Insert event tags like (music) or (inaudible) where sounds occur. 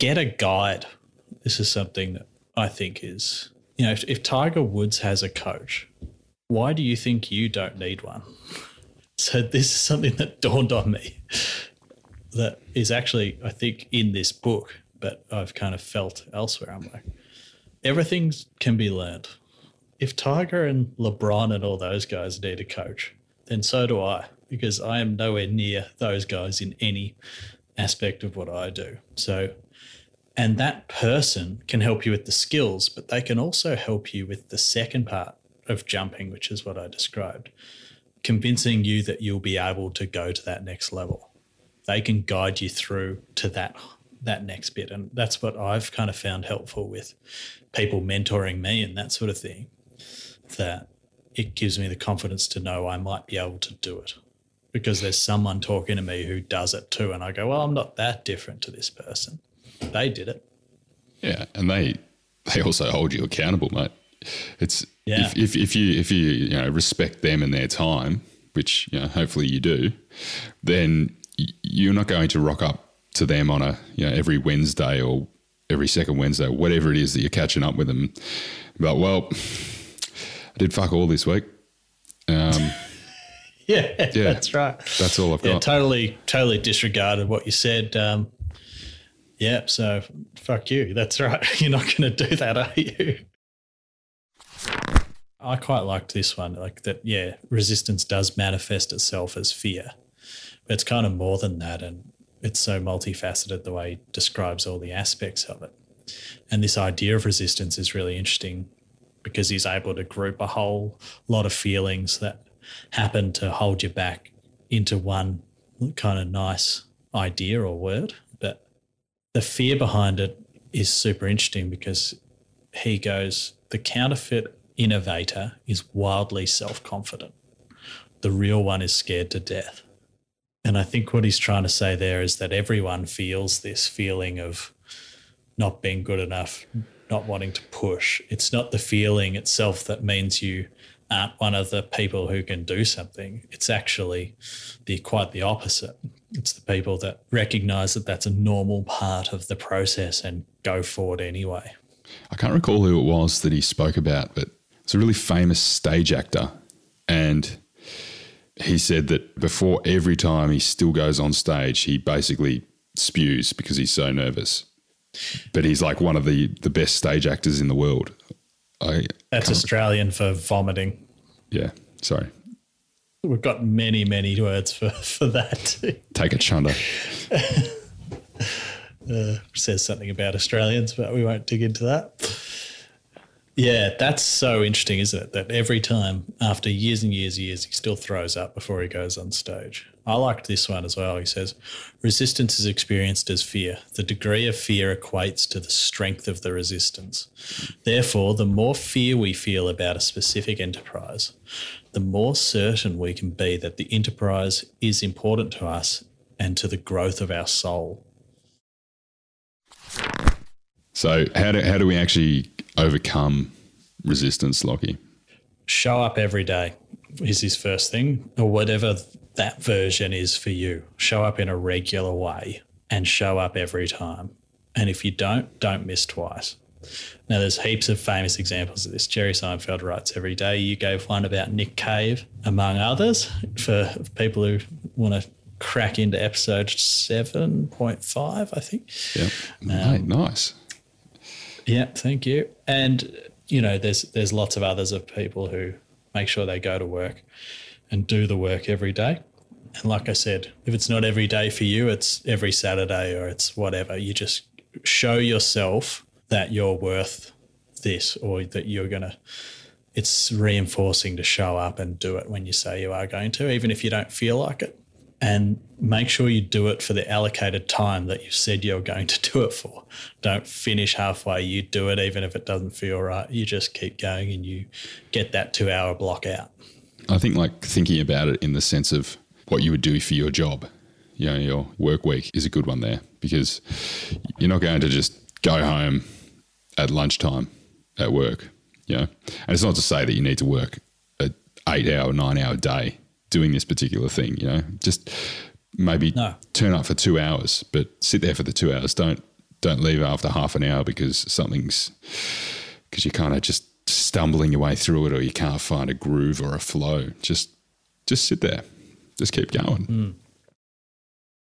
get a guide. This is something that I think is, you know, if, if Tiger Woods has a coach, why do you think you don't need one? (laughs) So this is something that dawned on me that is actually, I think, in this book, but I've kind of felt elsewhere. I'm like, everything can be learned. If Tiger and LeBron and all those guys need a coach, then so do I, because I am nowhere near those guys in any aspect of what I do. So, and that person can help you with the skills, but they can also help you with the second part of jumping, which is what I described, convincing you that you'll be able to go to that next level. They can guide you through to that that next bit, and that's what I've kind of found helpful with people mentoring me and that sort of thing. That it gives me the confidence to know I might be able to do it because there's someone talking to me who does it too, and I go, well, I'm not that different to this person. They did it. Yeah, and they they also hold you accountable, mate. It's Yeah. if, if if you if you you know respect them and their time, which you know hopefully you do, then you're not going to rock up to them on a you know every Wednesday or every second Wednesday, whatever it is that you're catching up with them. But well, I did fuck all this week. Um, (laughs) Yeah, (laughs) Yeah. that's right. that's all I've Yeah, got. totally, totally disregarded what you said. Um, yeah, so fuck you. That's right. (laughs) You're not going to do that, are you? I quite liked this one. Like that, yeah, resistance does manifest itself as fear, but it's kind of more than that. And it's so multifaceted the way he describes all the aspects of it. And this idea of resistance is really interesting because he's able to group a whole lot of feelings that happen to hold you back into one kind of nice idea or word. But the fear behind it is super interesting because he goes, the counterfeit innovator is wildly self confident. The real one is scared to death. And I think what he's trying to say there is that everyone feels this feeling of not being good enough, not wanting to push. It's not the feeling itself that means you aren't one of the people who can do something. It's actually the quite the opposite. It's the people that recognize that that's a normal part of the process and go forward anyway. I can't recall who it was that he spoke about, but it's a really famous stage actor. And he said that before every time he still goes on stage, he basically spews because he's so nervous. But he's like one of the, the best stage actors in the world. I That's Australian for vomiting. yeah, sorry. We've got many, many words for, (laughs) for that. Take a chunder. (laughs) uh, says something about Australians, but we won't dig into that. Yeah, that's so interesting, isn't it? That every time, after years and years and years, he still throws up before he goes on stage. I liked this one as well. He says, Resistance is experienced as fear. The degree of fear equates to the strength of the resistance. Therefore, the more fear we feel about a specific enterprise, the more certain we can be that the enterprise is important to us and to the growth of our soul. So how do, how do we actually overcome resistance, Lockie? show up every day is his first thing, or whatever that version is for you. Show up in a regular way and show up every time. And if you don't, don't miss twice. Now, there's heaps of famous examples of this. Jerry Seinfeld writes every day. You gave one about Nick Cave, among others, for people who want to crack into episode 7.5, I think. Yeah. Um, Mate, nice. Yeah, thank you. And you know, there's there's lots of others of people who make sure they go to work and do the work every day. And like I said, if it's not every day for you, it's every Saturday or it's whatever. You just show yourself that you're worth this or that you're gonna it's reinforcing to show up and do it when you say you are going to, even if you don't feel like it. And make sure you do it for the allocated time that you said you're going to do it for. Don't finish halfway. You do it even if it doesn't feel right. You just keep going and you get that two hour block out. I think like thinking about it in the sense of what you would do for your job, you know, your work week is a good one there because you're not going to just go home at lunchtime at work, you know. And it's not to say that you need to work an eight hour, nine hour day doing this particular thing, you know. Just maybe No. turn up for two hours, but sit there for the two hours. Don't Don't leave after half an hour because something's because you're kind of just stumbling your way through it or you can't find a groove or a flow. Just just sit there. Just keep going. Mm.